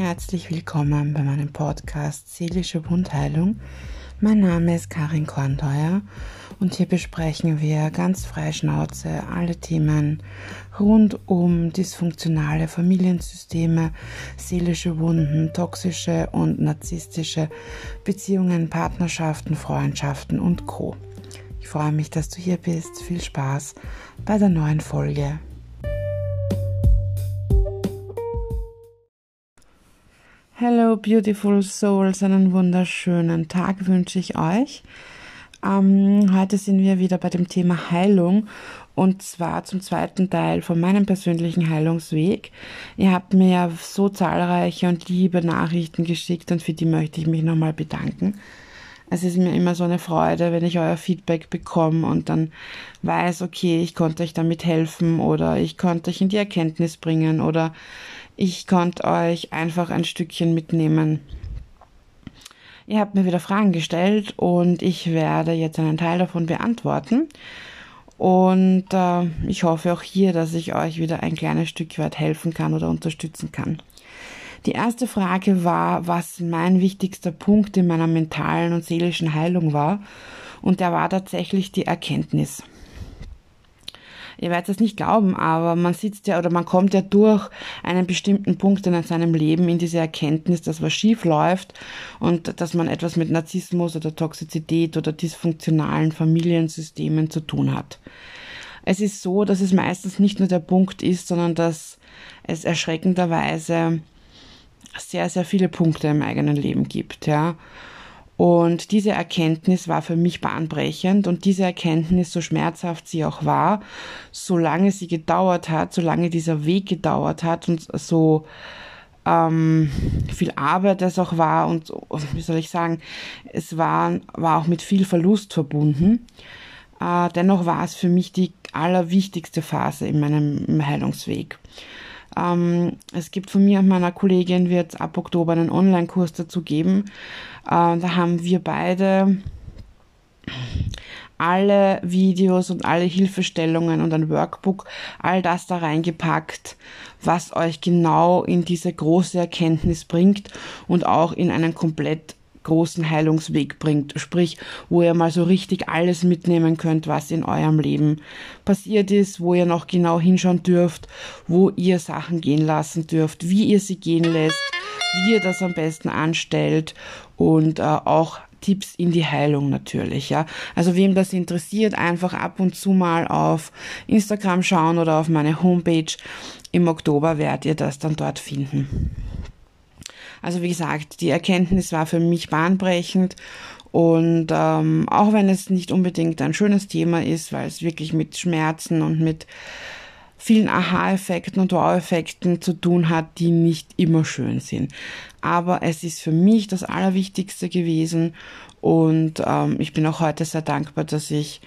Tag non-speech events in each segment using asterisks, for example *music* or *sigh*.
Herzlich willkommen bei meinem Podcast Seelische Wundheilung. Mein Name ist Karin Kornteuer und hier besprechen wir ganz frei Schnauze alle Themen rund um dysfunktionale Familiensysteme, seelische Wunden, toxische und narzisstische Beziehungen, Partnerschaften, Freundschaften und Co. Ich freue mich, dass du hier bist. Viel Spaß bei der neuen Folge. Hello, beautiful souls, einen wunderschönen Tag wünsche ich euch. Ähm, heute sind wir wieder bei dem Thema Heilung und zwar zum zweiten Teil von meinem persönlichen Heilungsweg. Ihr habt mir ja so zahlreiche und liebe Nachrichten geschickt und für die möchte ich mich nochmal bedanken. Es ist mir immer so eine Freude, wenn ich euer Feedback bekomme und dann weiß, okay, ich konnte euch damit helfen oder ich konnte euch in die Erkenntnis bringen oder ich konnte euch einfach ein Stückchen mitnehmen. Ihr habt mir wieder Fragen gestellt und ich werde jetzt einen Teil davon beantworten. Und äh, ich hoffe auch hier, dass ich euch wieder ein kleines Stück weit helfen kann oder unterstützen kann. Die erste Frage war, was mein wichtigster Punkt in meiner mentalen und seelischen Heilung war. Und der war tatsächlich die Erkenntnis. Ihr werdet es nicht glauben, aber man sitzt ja oder man kommt ja durch einen bestimmten Punkt in seinem Leben in diese Erkenntnis, dass was schief läuft und dass man etwas mit Narzissmus oder Toxizität oder dysfunktionalen Familiensystemen zu tun hat. Es ist so, dass es meistens nicht nur der Punkt ist, sondern dass es erschreckenderweise sehr, sehr viele Punkte im eigenen Leben gibt, ja. Und diese Erkenntnis war für mich bahnbrechend und diese Erkenntnis, so schmerzhaft sie auch war, solange sie gedauert hat, solange dieser Weg gedauert hat und so ähm, viel Arbeit es auch war und wie soll ich sagen, es war, war auch mit viel Verlust verbunden. Äh, dennoch war es für mich die allerwichtigste Phase in meinem Heilungsweg. Ähm, es gibt von mir und meiner Kollegin wird ab Oktober einen Online-Kurs dazu geben. Äh, da haben wir beide alle Videos und alle Hilfestellungen und ein Workbook, all das da reingepackt, was euch genau in diese große Erkenntnis bringt und auch in einen komplett großen Heilungsweg bringt, sprich, wo ihr mal so richtig alles mitnehmen könnt, was in eurem Leben passiert ist, wo ihr noch genau hinschauen dürft, wo ihr Sachen gehen lassen dürft, wie ihr sie gehen lässt, wie ihr das am besten anstellt und äh, auch Tipps in die Heilung natürlich, ja. Also wem das interessiert, einfach ab und zu mal auf Instagram schauen oder auf meine Homepage. Im Oktober werdet ihr das dann dort finden. Also wie gesagt, die Erkenntnis war für mich bahnbrechend und ähm, auch wenn es nicht unbedingt ein schönes Thema ist, weil es wirklich mit Schmerzen und mit vielen Aha-Effekten und Wow-Effekten zu tun hat, die nicht immer schön sind. Aber es ist für mich das Allerwichtigste gewesen und ähm, ich bin auch heute sehr dankbar, dass ich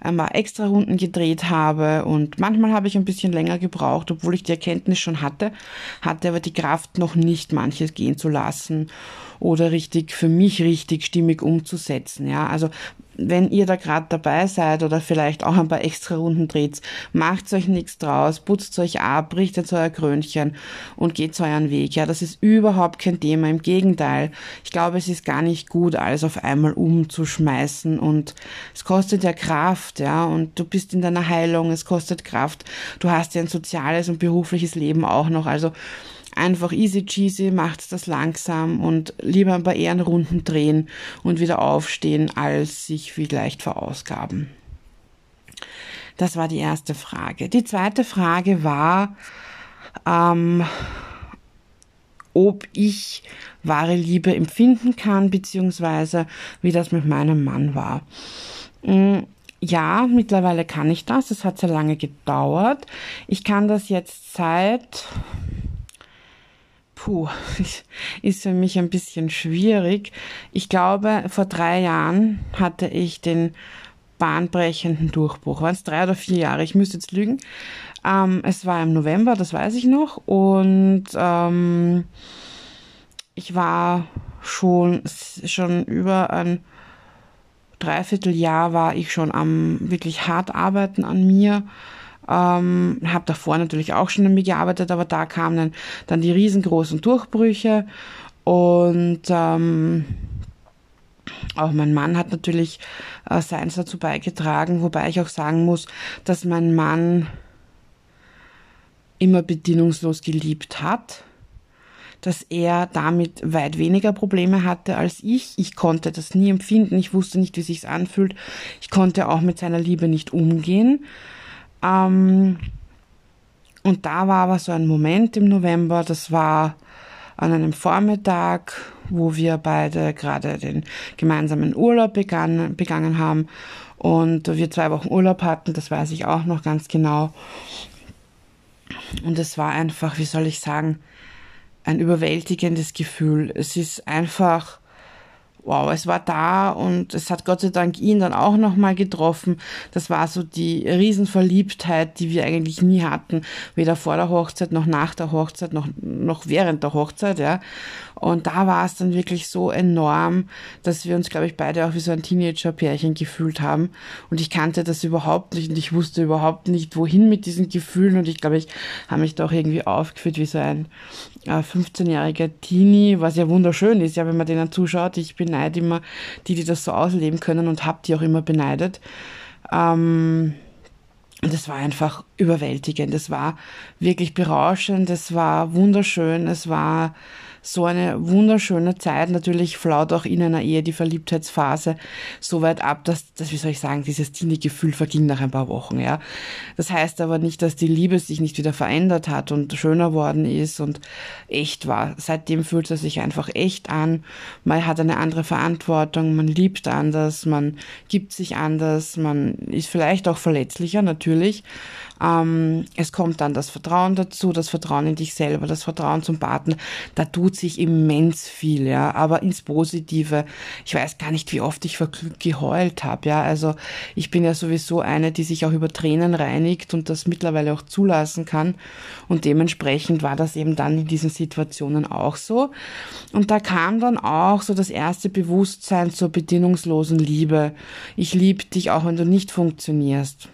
einmal extra Runden gedreht habe und manchmal habe ich ein bisschen länger gebraucht, obwohl ich die Erkenntnis schon hatte, hatte aber die Kraft noch nicht, manches gehen zu lassen oder richtig für mich richtig stimmig umzusetzen. Ja, also wenn ihr da gerade dabei seid oder vielleicht auch ein paar extra Runden dreht, macht euch nichts draus, putzt euch ab, richtet euer Krönchen und geht euren Weg. Ja, das ist überhaupt kein Thema. Im Gegenteil, ich glaube, es ist gar nicht gut, alles auf einmal umzuschmeißen und es kostet ja Kraft, ja, und du bist in deiner Heilung, es kostet Kraft. Du hast ja ein soziales und berufliches Leben auch noch, also einfach easy cheesy, macht das langsam und lieber ein paar Ehrenrunden drehen und wieder aufstehen, als sich vielleicht verausgaben. Das war die erste Frage. Die zweite Frage war, ähm, ob ich wahre Liebe empfinden kann, beziehungsweise wie das mit meinem Mann war. Ja, mittlerweile kann ich das. Es hat sehr lange gedauert. Ich kann das jetzt seit puh, *laughs* ist für mich ein bisschen schwierig. Ich glaube, vor drei Jahren hatte ich den bahnbrechenden Durchbruch. Waren es drei oder vier Jahre? Ich müsste jetzt lügen. Ähm, es war im November, das weiß ich noch. Und ähm, ich war schon, schon über ein Dreivierteljahr war ich schon am wirklich hart arbeiten an mir. Ähm, habe davor natürlich auch schon an mir gearbeitet, aber da kamen dann, dann die riesengroßen Durchbrüche. Und ähm, auch mein Mann hat natürlich äh, seins dazu beigetragen, wobei ich auch sagen muss, dass mein Mann immer bedienungslos geliebt hat, dass er damit weit weniger Probleme hatte als ich. Ich konnte das nie empfinden, ich wusste nicht, wie sich's anfühlt. Ich konnte auch mit seiner Liebe nicht umgehen. Ähm, und da war aber so ein Moment im November, das war an einem Vormittag, wo wir beide gerade den gemeinsamen Urlaub begann, begangen haben und wir zwei Wochen Urlaub hatten, das weiß ich auch noch ganz genau. Und es war einfach, wie soll ich sagen, ein überwältigendes Gefühl. Es ist einfach, wow, es war da und es hat Gott sei Dank ihn dann auch nochmal getroffen. Das war so die Riesenverliebtheit, die wir eigentlich nie hatten, weder vor der Hochzeit noch nach der Hochzeit noch, noch während der Hochzeit, ja. Und da war es dann wirklich so enorm, dass wir uns, glaube ich, beide auch wie so ein Teenager-Pärchen gefühlt haben. Und ich kannte das überhaupt nicht und ich wusste überhaupt nicht, wohin mit diesen Gefühlen. Und ich glaube, ich habe mich doch irgendwie aufgeführt wie so ein äh, 15-jähriger Teenie, was ja wunderschön ist, ja, wenn man denen zuschaut. Ich beneide immer die, die das so ausleben können und habe die auch immer beneidet. Ähm, und es war einfach überwältigend. Es war wirklich berauschend. Es war wunderschön. Es war so eine wunderschöne Zeit. Natürlich flaut auch in einer Ehe die Verliebtheitsphase so weit ab, dass, dass wie soll ich sagen, dieses Teenie-Gefühl verging nach ein paar Wochen, ja. Das heißt aber nicht, dass die Liebe sich nicht wieder verändert hat und schöner worden ist und echt war. Seitdem fühlt es sich einfach echt an. Man hat eine andere Verantwortung, man liebt anders, man gibt sich anders, man ist vielleicht auch verletzlicher, natürlich. Ähm, es kommt dann das Vertrauen dazu, das Vertrauen in dich selber, das Vertrauen zum Partner. Da tut sich immens viel, ja, aber ins Positive. Ich weiß gar nicht, wie oft ich vor Glück geheult habe, ja. Also ich bin ja sowieso eine, die sich auch über Tränen reinigt und das mittlerweile auch zulassen kann. Und dementsprechend war das eben dann in diesen Situationen auch so. Und da kam dann auch so das erste Bewusstsein zur bedingungslosen Liebe. Ich liebe dich auch, wenn du nicht funktionierst.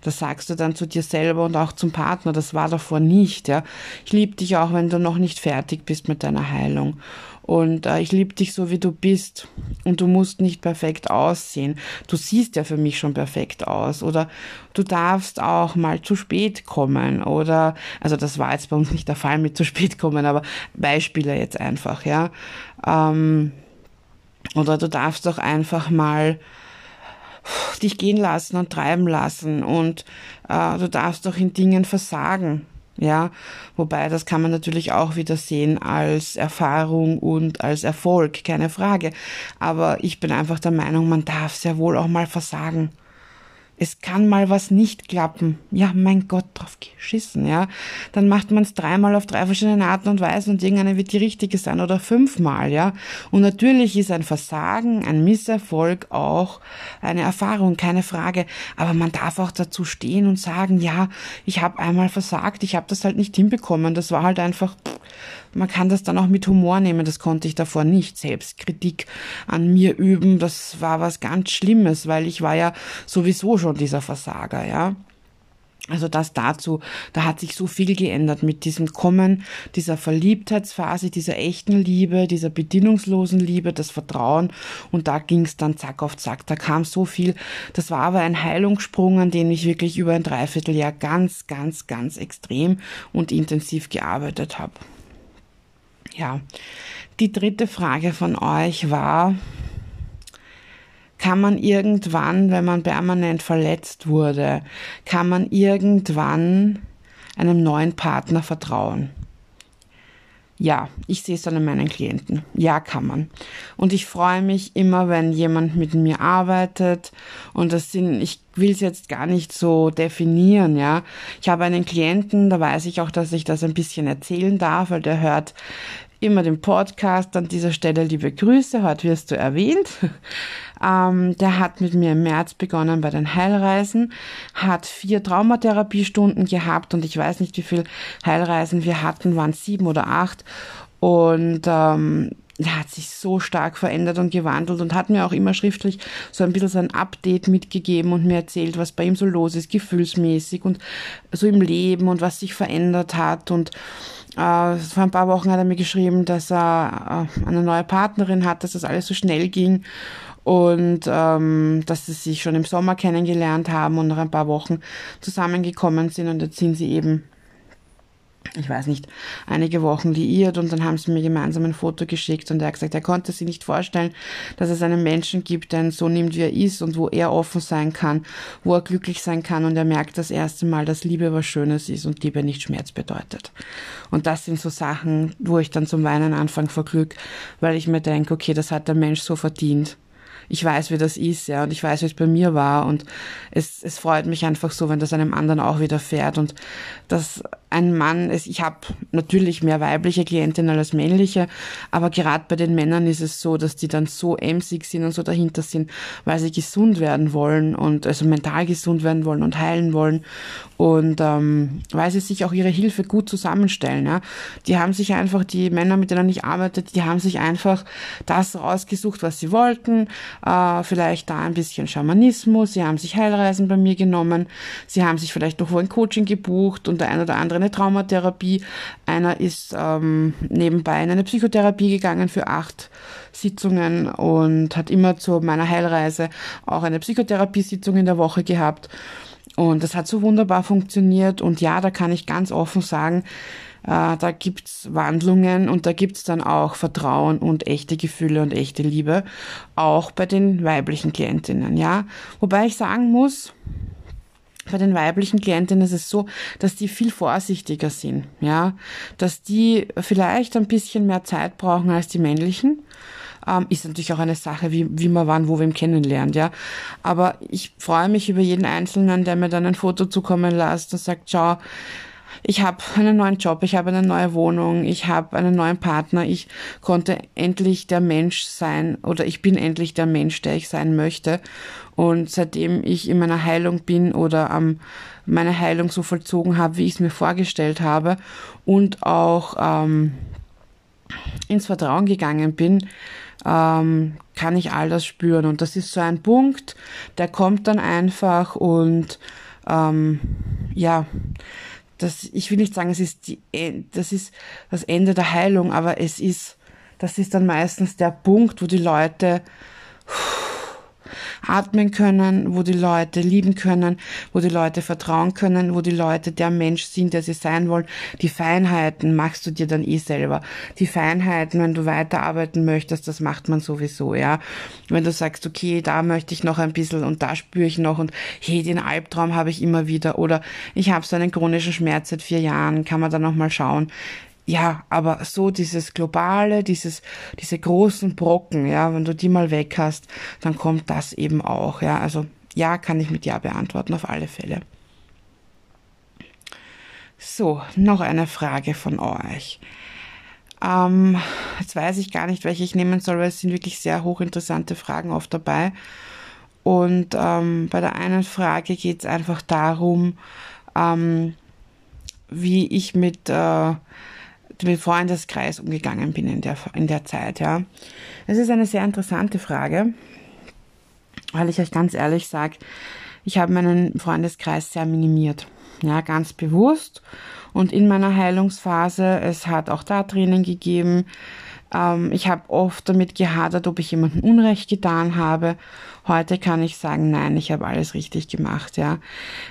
Das sagst du dann zu dir selber und auch zum Partner. Das war davor nicht, ja. Ich liebe dich auch, wenn du noch nicht fertig bist mit deiner Heilung. Und äh, ich liebe dich so, wie du bist. Und du musst nicht perfekt aussehen. Du siehst ja für mich schon perfekt aus. Oder du darfst auch mal zu spät kommen. Oder, also das war jetzt bei uns nicht der Fall mit zu spät kommen, aber Beispiele jetzt einfach, ja. Ähm, oder du darfst auch einfach mal dich gehen lassen und treiben lassen und äh, du darfst doch in Dingen versagen. Ja, wobei das kann man natürlich auch wieder sehen als Erfahrung und als Erfolg, keine Frage. Aber ich bin einfach der Meinung, man darf sehr wohl auch mal versagen es kann mal was nicht klappen. Ja, mein Gott, drauf geschissen, ja. Dann macht man es dreimal auf drei verschiedene Arten und Weisen und irgendeine wird die richtige sein oder fünfmal, ja. Und natürlich ist ein Versagen, ein Misserfolg auch eine Erfahrung, keine Frage. Aber man darf auch dazu stehen und sagen, ja, ich habe einmal versagt, ich habe das halt nicht hinbekommen. Das war halt einfach, man kann das dann auch mit Humor nehmen, das konnte ich davor nicht. Selbstkritik an mir üben, das war was ganz Schlimmes, weil ich war ja sowieso schon dieser Versager, ja. Also das dazu, da hat sich so viel geändert mit diesem Kommen, dieser Verliebtheitsphase, dieser echten Liebe, dieser bedienungslosen Liebe, das Vertrauen und da ging es dann zack auf zack, da kam so viel. Das war aber ein Heilungssprung, an dem ich wirklich über ein Dreivierteljahr ganz, ganz, ganz extrem und intensiv gearbeitet habe. Ja, die dritte Frage von euch war, kann man irgendwann, wenn man permanent verletzt wurde, kann man irgendwann einem neuen Partner vertrauen? Ja, ich sehe es dann in meinen Klienten. Ja, kann man. Und ich freue mich immer, wenn jemand mit mir arbeitet. Und das sind, ich will es jetzt gar nicht so definieren, ja. Ich habe einen Klienten, da weiß ich auch, dass ich das ein bisschen erzählen darf, weil der hört immer den Podcast. An dieser Stelle liebe Grüße, heute wirst du erwähnt. *laughs* Ähm, der hat mit mir im März begonnen bei den Heilreisen, hat vier Traumatherapiestunden gehabt und ich weiß nicht, wie viel Heilreisen wir hatten, waren sieben oder acht. Und ähm, er hat sich so stark verändert und gewandelt und hat mir auch immer schriftlich so ein bisschen so ein Update mitgegeben und mir erzählt, was bei ihm so los ist, gefühlsmäßig und so im Leben und was sich verändert hat. Und äh, vor ein paar Wochen hat er mir geschrieben, dass er äh, eine neue Partnerin hat, dass das alles so schnell ging und ähm, dass sie sich schon im Sommer kennengelernt haben und nach ein paar Wochen zusammengekommen sind und jetzt sind sie eben ich weiß nicht, einige Wochen liiert und dann haben sie mir gemeinsam ein Foto geschickt und er hat gesagt, er konnte sich nicht vorstellen, dass es einen Menschen gibt, der ihn so nimmt, wie er ist und wo er offen sein kann, wo er glücklich sein kann und er merkt das erste Mal, dass Liebe was Schönes ist und Liebe nicht Schmerz bedeutet. Und das sind so Sachen, wo ich dann zum Weinen anfange vor Glück, weil ich mir denke, okay, das hat der Mensch so verdient ich weiß, wie das ist, ja, und ich weiß, wie es bei mir war und es, es freut mich einfach so, wenn das einem anderen auch widerfährt und dass ein Mann ich habe natürlich mehr weibliche Klientinnen als männliche, aber gerade bei den Männern ist es so, dass die dann so emsig sind und so dahinter sind, weil sie gesund werden wollen und also mental gesund werden wollen und heilen wollen und ähm, weil sie sich auch ihre Hilfe gut zusammenstellen. Ja. Die haben sich einfach, die Männer, mit denen ich arbeite, die haben sich einfach das rausgesucht, was sie wollten, äh, vielleicht da ein bisschen Schamanismus, sie haben sich Heilreisen bei mir genommen, sie haben sich vielleicht noch wo ein Coaching gebucht und der ein oder andere eine Traumatherapie. Einer ist ähm, nebenbei in eine Psychotherapie gegangen für acht Sitzungen und hat immer zu meiner Heilreise auch eine Psychotherapiesitzung in der Woche gehabt. Und das hat so wunderbar funktioniert. Und ja, da kann ich ganz offen sagen, äh, da gibt's Wandlungen und da gibt's dann auch Vertrauen und echte Gefühle und echte Liebe, auch bei den weiblichen Klientinnen, ja. Wobei ich sagen muss, bei den weiblichen Klientinnen ist es so, dass die viel vorsichtiger sind, ja, dass die vielleicht ein bisschen mehr Zeit brauchen als die männlichen. Ähm, ist natürlich auch eine Sache, wie, wie man wann, wo wem kennenlernt, ja. Aber ich freue mich über jeden Einzelnen, der mir dann ein Foto zukommen lässt und sagt, schau, ich habe einen neuen Job, ich habe eine neue Wohnung, ich habe einen neuen Partner, ich konnte endlich der Mensch sein oder ich bin endlich der Mensch, der ich sein möchte. Und seitdem ich in meiner Heilung bin oder ähm, meine Heilung so vollzogen habe, wie ich es mir vorgestellt habe und auch ähm, ins Vertrauen gegangen bin, ähm, kann ich all das spüren. Und das ist so ein Punkt, der kommt dann einfach und ähm, ja, das, ich will nicht sagen, es ist die, e, das ist das Ende der Heilung, aber es ist, das ist dann meistens der Punkt, wo die Leute atmen können, wo die Leute lieben können, wo die Leute vertrauen können, wo die Leute der Mensch sind, der sie sein wollen. Die Feinheiten machst du dir dann eh selber. Die Feinheiten, wenn du weiterarbeiten möchtest, das macht man sowieso, ja. Wenn du sagst, okay, da möchte ich noch ein bisschen und da spüre ich noch und hey, den Albtraum habe ich immer wieder oder ich habe so einen chronischen Schmerz seit vier Jahren, kann man da noch mal schauen ja, aber so dieses globale, dieses, diese großen Brocken, ja, wenn du die mal weg hast, dann kommt das eben auch, ja. Also ja, kann ich mit Ja beantworten, auf alle Fälle. So, noch eine Frage von euch. Ähm, jetzt weiß ich gar nicht, welche ich nehmen soll, weil es sind wirklich sehr hochinteressante Fragen oft dabei. Und ähm, bei der einen Frage geht es einfach darum, ähm, wie ich mit äh, mit Freundeskreis umgegangen bin in der, in der Zeit, ja. Es ist eine sehr interessante Frage, weil ich euch ganz ehrlich sage, ich habe meinen Freundeskreis sehr minimiert, ja, ganz bewusst. Und in meiner Heilungsphase, es hat auch da Tränen gegeben, ähm, ich habe oft damit gehadert, ob ich jemandem Unrecht getan habe. Heute kann ich sagen, nein, ich habe alles richtig gemacht, ja.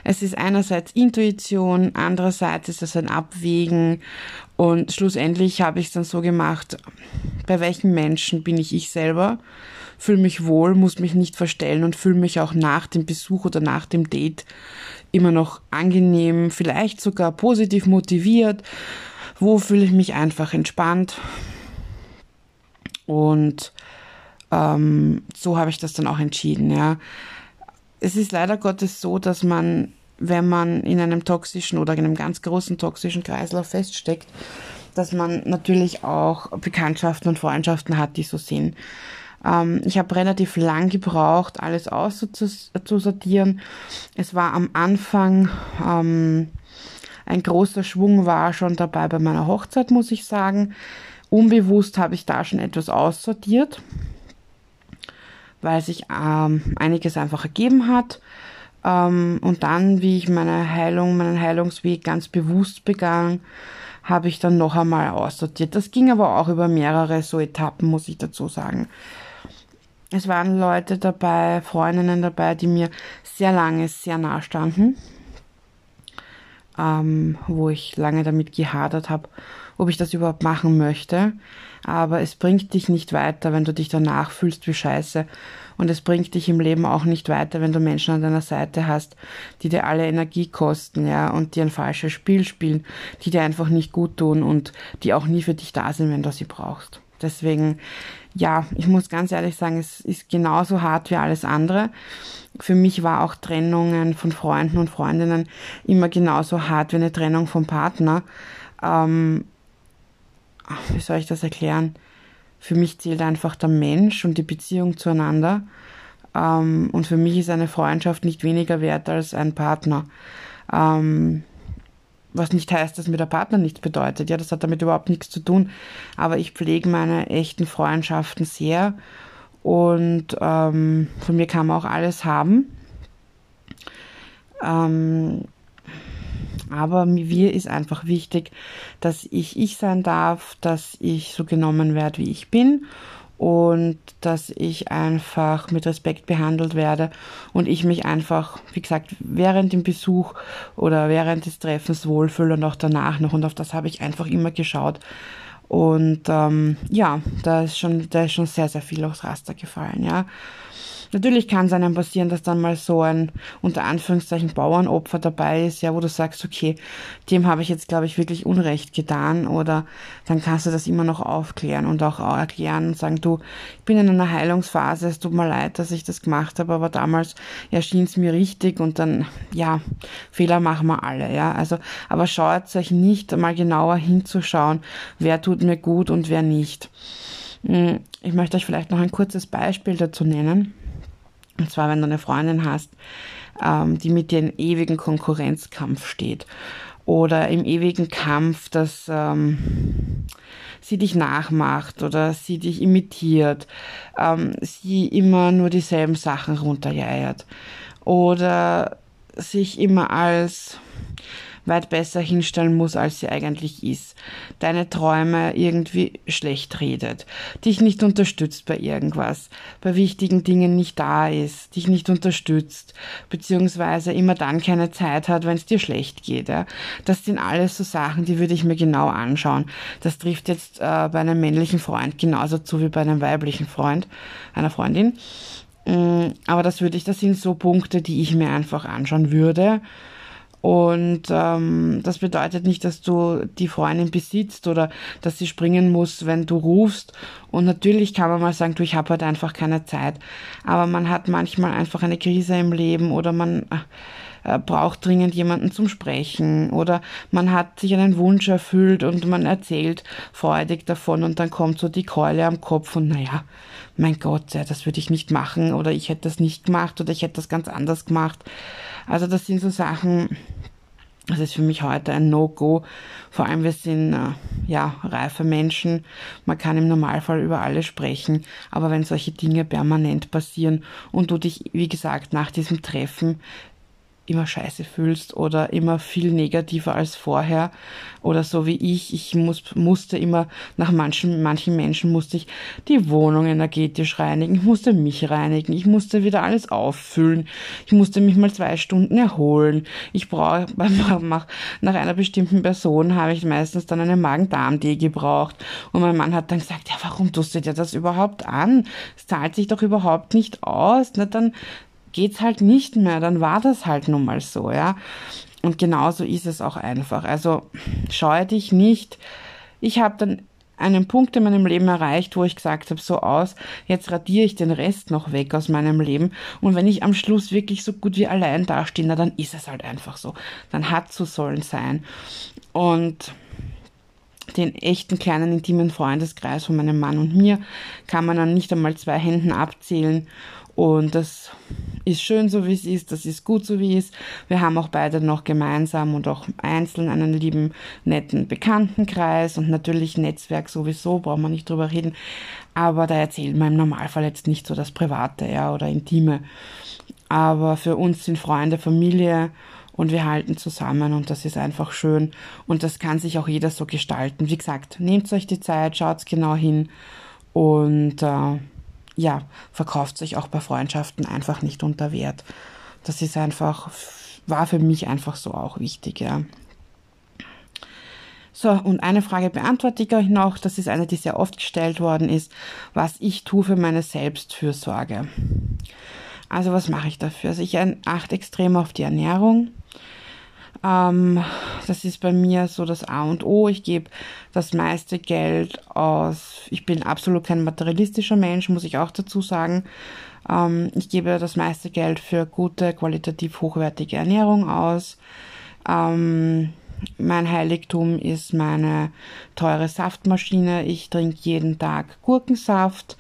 Es ist einerseits Intuition, andererseits ist es ein Abwägen und schlussendlich habe ich es dann so gemacht, bei welchen Menschen bin ich ich selber, fühle mich wohl, muss mich nicht verstellen und fühle mich auch nach dem Besuch oder nach dem Date immer noch angenehm, vielleicht sogar positiv motiviert. Wo fühle ich mich einfach entspannt? Und ähm, so habe ich das dann auch entschieden, ja. Es ist leider Gottes so, dass man, wenn man in einem toxischen oder in einem ganz großen toxischen Kreislauf feststeckt, dass man natürlich auch Bekanntschaften und Freundschaften hat, die so sind. Ähm, ich habe relativ lang gebraucht, alles auszusortieren. Es war am Anfang ähm, ein großer Schwung war schon dabei bei meiner Hochzeit, muss ich sagen. Unbewusst habe ich da schon etwas aussortiert, weil sich ähm, einiges einfach ergeben hat. Ähm, und dann, wie ich meine Heilung, meinen Heilungsweg ganz bewusst begann, habe ich dann noch einmal aussortiert. Das ging aber auch über mehrere so Etappen, muss ich dazu sagen. Es waren Leute dabei, Freundinnen dabei, die mir sehr lange sehr nah standen, ähm, wo ich lange damit gehadert habe, ob ich das überhaupt machen möchte. Aber es bringt dich nicht weiter, wenn du dich danach fühlst wie Scheiße. Und es bringt dich im Leben auch nicht weiter, wenn du Menschen an deiner Seite hast, die dir alle Energie kosten, ja, und die ein falsches Spiel spielen, die dir einfach nicht gut tun und die auch nie für dich da sind, wenn du sie brauchst. Deswegen, ja, ich muss ganz ehrlich sagen, es ist genauso hart wie alles andere. Für mich war auch Trennungen von Freunden und Freundinnen immer genauso hart wie eine Trennung vom Partner. Ähm, wie soll ich das erklären? Für mich zählt einfach der Mensch und die Beziehung zueinander. Ähm, und für mich ist eine Freundschaft nicht weniger wert als ein Partner. Ähm, was nicht heißt, dass mir der Partner nichts bedeutet. Ja, das hat damit überhaupt nichts zu tun. Aber ich pflege meine echten Freundschaften sehr und ähm, von mir kann man auch alles haben. Ähm, aber mir ist einfach wichtig, dass ich ich sein darf, dass ich so genommen werde, wie ich bin und dass ich einfach mit Respekt behandelt werde und ich mich einfach, wie gesagt, während dem Besuch oder während des Treffens wohlfühle und auch danach noch und auf das habe ich einfach immer geschaut. Und ähm, ja, da ist schon, da ist schon sehr, sehr viel aufs Raster gefallen, ja. Natürlich kann es einem passieren, dass dann mal so ein unter Anführungszeichen Bauernopfer dabei ist, ja, wo du sagst, okay, dem habe ich jetzt, glaube ich, wirklich Unrecht getan oder dann kannst du das immer noch aufklären und auch erklären und sagen, du, ich bin in einer Heilungsphase, es tut mir leid, dass ich das gemacht habe, aber damals erschien es mir richtig und dann, ja, Fehler machen wir alle, ja, also, aber schaut euch nicht mal genauer hinzuschauen, wer tut mir gut und wer nicht. Hm, ich möchte euch vielleicht noch ein kurzes Beispiel dazu nennen. Und zwar, wenn du eine Freundin hast, ähm, die mit dir in ewigen Konkurrenzkampf steht oder im ewigen Kampf, dass ähm, sie dich nachmacht oder sie dich imitiert, ähm, sie immer nur dieselben Sachen runterjeiert oder sich immer als weit besser hinstellen muss, als sie eigentlich ist, deine Träume irgendwie schlecht redet, dich nicht unterstützt bei irgendwas, bei wichtigen Dingen nicht da ist, dich nicht unterstützt, beziehungsweise immer dann keine Zeit hat, wenn es dir schlecht geht. Ja. Das sind alles so Sachen, die würde ich mir genau anschauen. Das trifft jetzt äh, bei einem männlichen Freund genauso zu wie bei einem weiblichen Freund, einer Freundin. Mm, aber das würde ich, das sind so Punkte, die ich mir einfach anschauen würde und ähm, das bedeutet nicht, dass du die Freundin besitzt oder dass sie springen muss, wenn du rufst. Und natürlich kann man mal sagen, du, ich habe halt einfach keine Zeit. Aber man hat manchmal einfach eine Krise im Leben oder man äh, braucht dringend jemanden zum Sprechen oder man hat sich einen Wunsch erfüllt und man erzählt freudig davon und dann kommt so die Keule am Kopf und naja, mein Gott, ja, das würde ich nicht machen oder ich hätte das nicht gemacht oder ich hätte das ganz anders gemacht. Also das sind so Sachen, das ist für mich heute ein No-Go. Vor allem wir sind äh, ja reife Menschen. Man kann im Normalfall über alles sprechen, aber wenn solche Dinge permanent passieren und du dich, wie gesagt, nach diesem Treffen immer scheiße fühlst oder immer viel negativer als vorher oder so wie ich. Ich muss, musste immer, nach manchen, manchen Menschen musste ich die Wohnung energetisch reinigen, ich musste mich reinigen, ich musste wieder alles auffüllen, ich musste mich mal zwei Stunden erholen. Ich brauche, *laughs* nach einer bestimmten Person habe ich meistens dann eine Magen-Darm-Tee gebraucht und mein Mann hat dann gesagt, ja, warum tust du dir das überhaupt an? Es zahlt sich doch überhaupt nicht aus. Na, dann geht's halt nicht mehr, dann war das halt nun mal so, ja. Und genauso ist es auch einfach. Also scheue dich nicht. Ich habe dann einen Punkt in meinem Leben erreicht, wo ich gesagt habe, so aus, jetzt radiere ich den Rest noch weg aus meinem Leben. Und wenn ich am Schluss wirklich so gut wie allein dastehe, na, dann ist es halt einfach so. Dann hat so sollen sein. Und den echten kleinen intimen Freundeskreis von meinem Mann und mir kann man dann nicht einmal zwei Händen abzählen. Und das ist schön so, wie es ist, das ist gut so, wie es ist. Wir haben auch beide noch gemeinsam und auch einzeln einen lieben, netten Bekanntenkreis und natürlich Netzwerk sowieso, brauchen wir nicht drüber reden. Aber da erzählt man im Normalfall jetzt nicht so das Private, ja, oder Intime. Aber für uns sind Freunde Familie und wir halten zusammen und das ist einfach schön und das kann sich auch jeder so gestalten. Wie gesagt, nehmt euch die Zeit, schaut genau hin und äh, ja, verkauft sich auch bei Freundschaften einfach nicht unter Wert. Das ist einfach, war für mich einfach so auch wichtig, ja. So, und eine Frage beantworte ich euch noch. Das ist eine, die sehr oft gestellt worden ist, was ich tue für meine Selbstfürsorge. Also was mache ich dafür? Also ich achte extrem auf die Ernährung. Ähm, das ist bei mir so das A und O. Ich gebe das meiste Geld aus. Ich bin absolut kein materialistischer Mensch, muss ich auch dazu sagen. Ähm, ich gebe das meiste Geld für gute, qualitativ hochwertige Ernährung aus. Ähm, mein Heiligtum ist meine teure Saftmaschine. Ich trinke jeden Tag Gurkensaft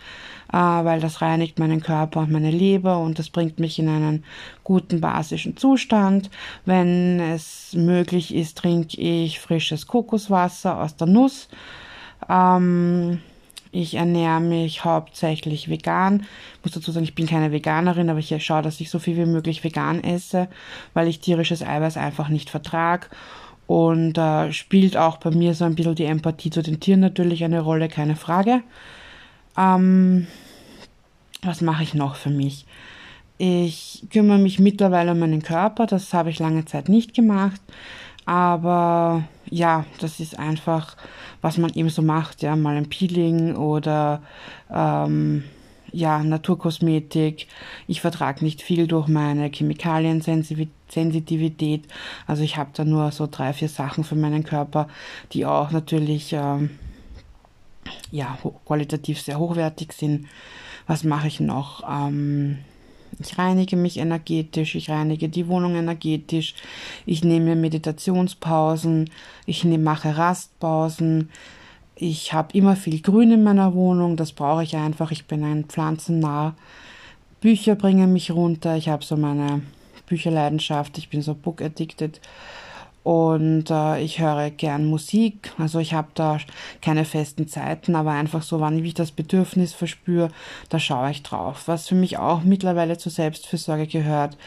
äh, weil das reinigt meinen Körper und meine Leber und das bringt mich in einen guten basischen Zustand. Wenn es möglich ist, trinke ich frisches Kokoswasser aus der Nuss. Ähm, ich ernähre mich hauptsächlich vegan. Ich muss dazu sagen, ich bin keine Veganerin, aber ich schaue, dass ich so viel wie möglich vegan esse, weil ich tierisches Eiweiß einfach nicht vertrage. Und äh, spielt auch bei mir so ein bisschen die Empathie zu den Tieren natürlich eine Rolle, keine Frage. Ähm, was mache ich noch für mich? Ich kümmere mich mittlerweile um meinen Körper, das habe ich lange Zeit nicht gemacht. Aber ja, das ist einfach, was man eben so macht, ja, mal ein Peeling oder ähm, ja, Naturkosmetik. Ich vertrage nicht viel durch meine Chemikaliensensitivität. Also ich habe da nur so drei, vier Sachen für meinen Körper, die auch natürlich ähm, ja, qualitativ sehr hochwertig sind. Was mache ich noch? Ähm, ich reinige mich energetisch, ich reinige die Wohnung energetisch, ich nehme Meditationspausen, ich nehme, mache Rastpausen, ich habe immer viel Grün in meiner Wohnung, das brauche ich einfach, ich bin ein pflanzennah. Bücher bringen mich runter, ich habe so meine Bücherleidenschaft, ich bin so book addicted und äh, ich höre gern Musik. Also ich habe da keine festen Zeiten, aber einfach so, wann ich das Bedürfnis verspüre, da schaue ich drauf. Was für mich auch mittlerweile zur Selbstfürsorge gehört,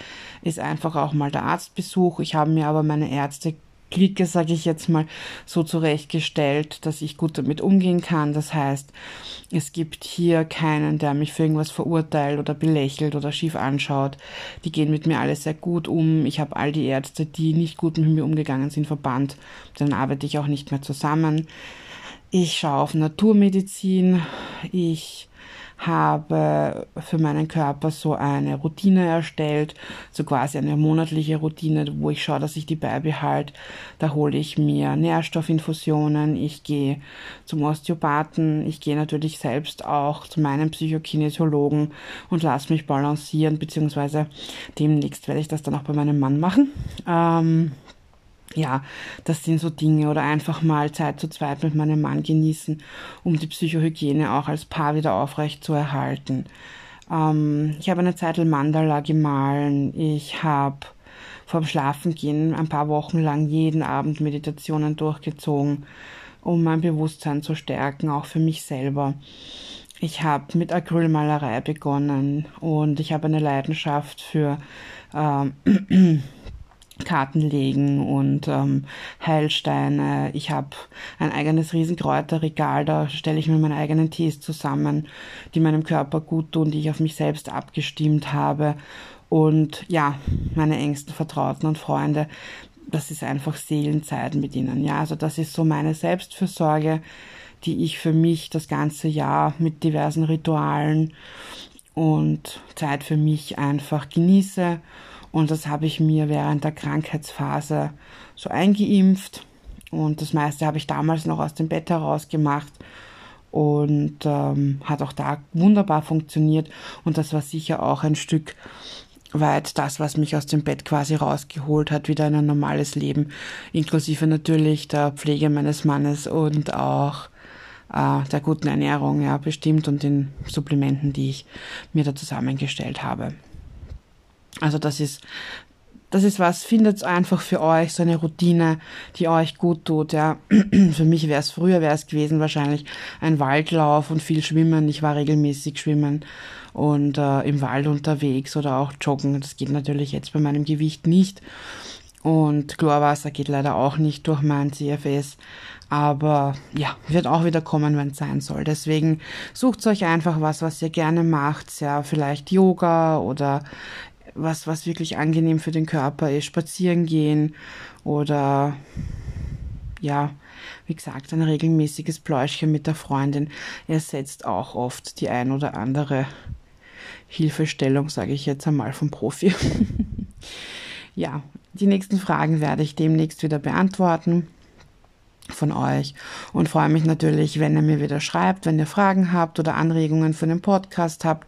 ist einfach auch mal der Arztbesuch. Ich habe mir aber meine Ärzte Clique, sage ich jetzt mal, so zurechtgestellt, dass ich gut damit umgehen kann. Das heißt, es gibt hier keinen, der mich für irgendwas verurteilt oder belächelt oder schief anschaut. Die gehen mit mir alle sehr gut um. Ich habe all die Ärzte, die nicht gut mit mir umgegangen sind, verbannt. Dann arbeite ich auch nicht mehr zusammen. Ich schaue auf Naturmedizin. Ich habe für meinen Körper so eine Routine erstellt, so quasi eine monatliche Routine, wo ich schaue, dass ich die beibehalte. Da hole ich mir Nährstoffinfusionen, ich gehe zum Osteopathen, ich gehe natürlich selbst auch zu meinem Psychokinesiologen und lasse mich balancieren, beziehungsweise demnächst werde ich das dann auch bei meinem Mann machen. Ähm, ja, das sind so Dinge oder einfach mal Zeit zu zweit mit meinem Mann genießen, um die Psychohygiene auch als Paar wieder aufrecht zu erhalten. Ähm, ich habe eine Zeit Mandala gemahlen. Ich habe vorm Schlafengehen ein paar Wochen lang jeden Abend Meditationen durchgezogen, um mein Bewusstsein zu stärken, auch für mich selber. Ich habe mit Acrylmalerei begonnen und ich habe eine Leidenschaft für ähm, *clears throat* Karten legen und ähm, Heilsteine. Ich habe ein eigenes Riesenkräuterregal, da stelle ich mir meine eigenen Tees zusammen, die meinem Körper gut tun, die ich auf mich selbst abgestimmt habe. Und ja, meine engsten Vertrauten und Freunde, das ist einfach Seelenzeit mit ihnen. Ja, also das ist so meine Selbstfürsorge, die ich für mich das ganze Jahr mit diversen Ritualen und Zeit für mich einfach genieße und das habe ich mir während der Krankheitsphase so eingeimpft. Und das meiste habe ich damals noch aus dem Bett heraus gemacht und ähm, hat auch da wunderbar funktioniert. Und das war sicher auch ein Stück weit das, was mich aus dem Bett quasi rausgeholt hat, wieder in ein normales Leben, inklusive natürlich der Pflege meines Mannes und auch äh, der guten Ernährung, ja, bestimmt und den Supplementen, die ich mir da zusammengestellt habe. Also das ist das ist was, findet einfach für euch so eine Routine, die euch gut tut, ja. *clears throat* für mich wäre es früher, wäre es gewesen wahrscheinlich ein Waldlauf und viel Schwimmen. Ich war regelmäßig schwimmen und äh, im Wald unterwegs oder auch joggen. Das geht natürlich jetzt bei meinem Gewicht nicht. Und Chlorwasser geht leider auch nicht durch mein CFS. Aber ja, wird auch wieder kommen, wenn es sein soll. Deswegen sucht euch einfach was, was ihr gerne macht. Ja, vielleicht Yoga oder was, was wirklich angenehm für den Körper ist. Spazieren gehen oder ja, wie gesagt, ein regelmäßiges Pläuschchen mit der Freundin ersetzt auch oft die ein oder andere Hilfestellung, sage ich jetzt einmal vom Profi. *laughs* ja, die nächsten Fragen werde ich demnächst wieder beantworten von euch und freue mich natürlich, wenn ihr mir wieder schreibt, wenn ihr Fragen habt oder Anregungen für den Podcast habt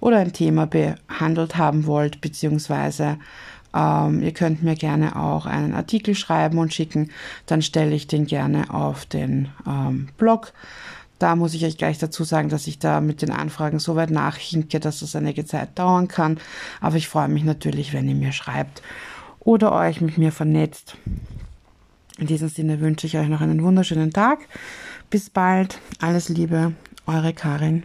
oder ein Thema behandelt haben wollt, beziehungsweise ähm, ihr könnt mir gerne auch einen Artikel schreiben und schicken, dann stelle ich den gerne auf den ähm, Blog. Da muss ich euch gleich dazu sagen, dass ich da mit den Anfragen so weit nachhinke, dass es einige Zeit dauern kann. Aber ich freue mich natürlich, wenn ihr mir schreibt oder euch mit mir vernetzt. In diesem Sinne wünsche ich euch noch einen wunderschönen Tag. Bis bald. Alles Liebe. Eure Karin.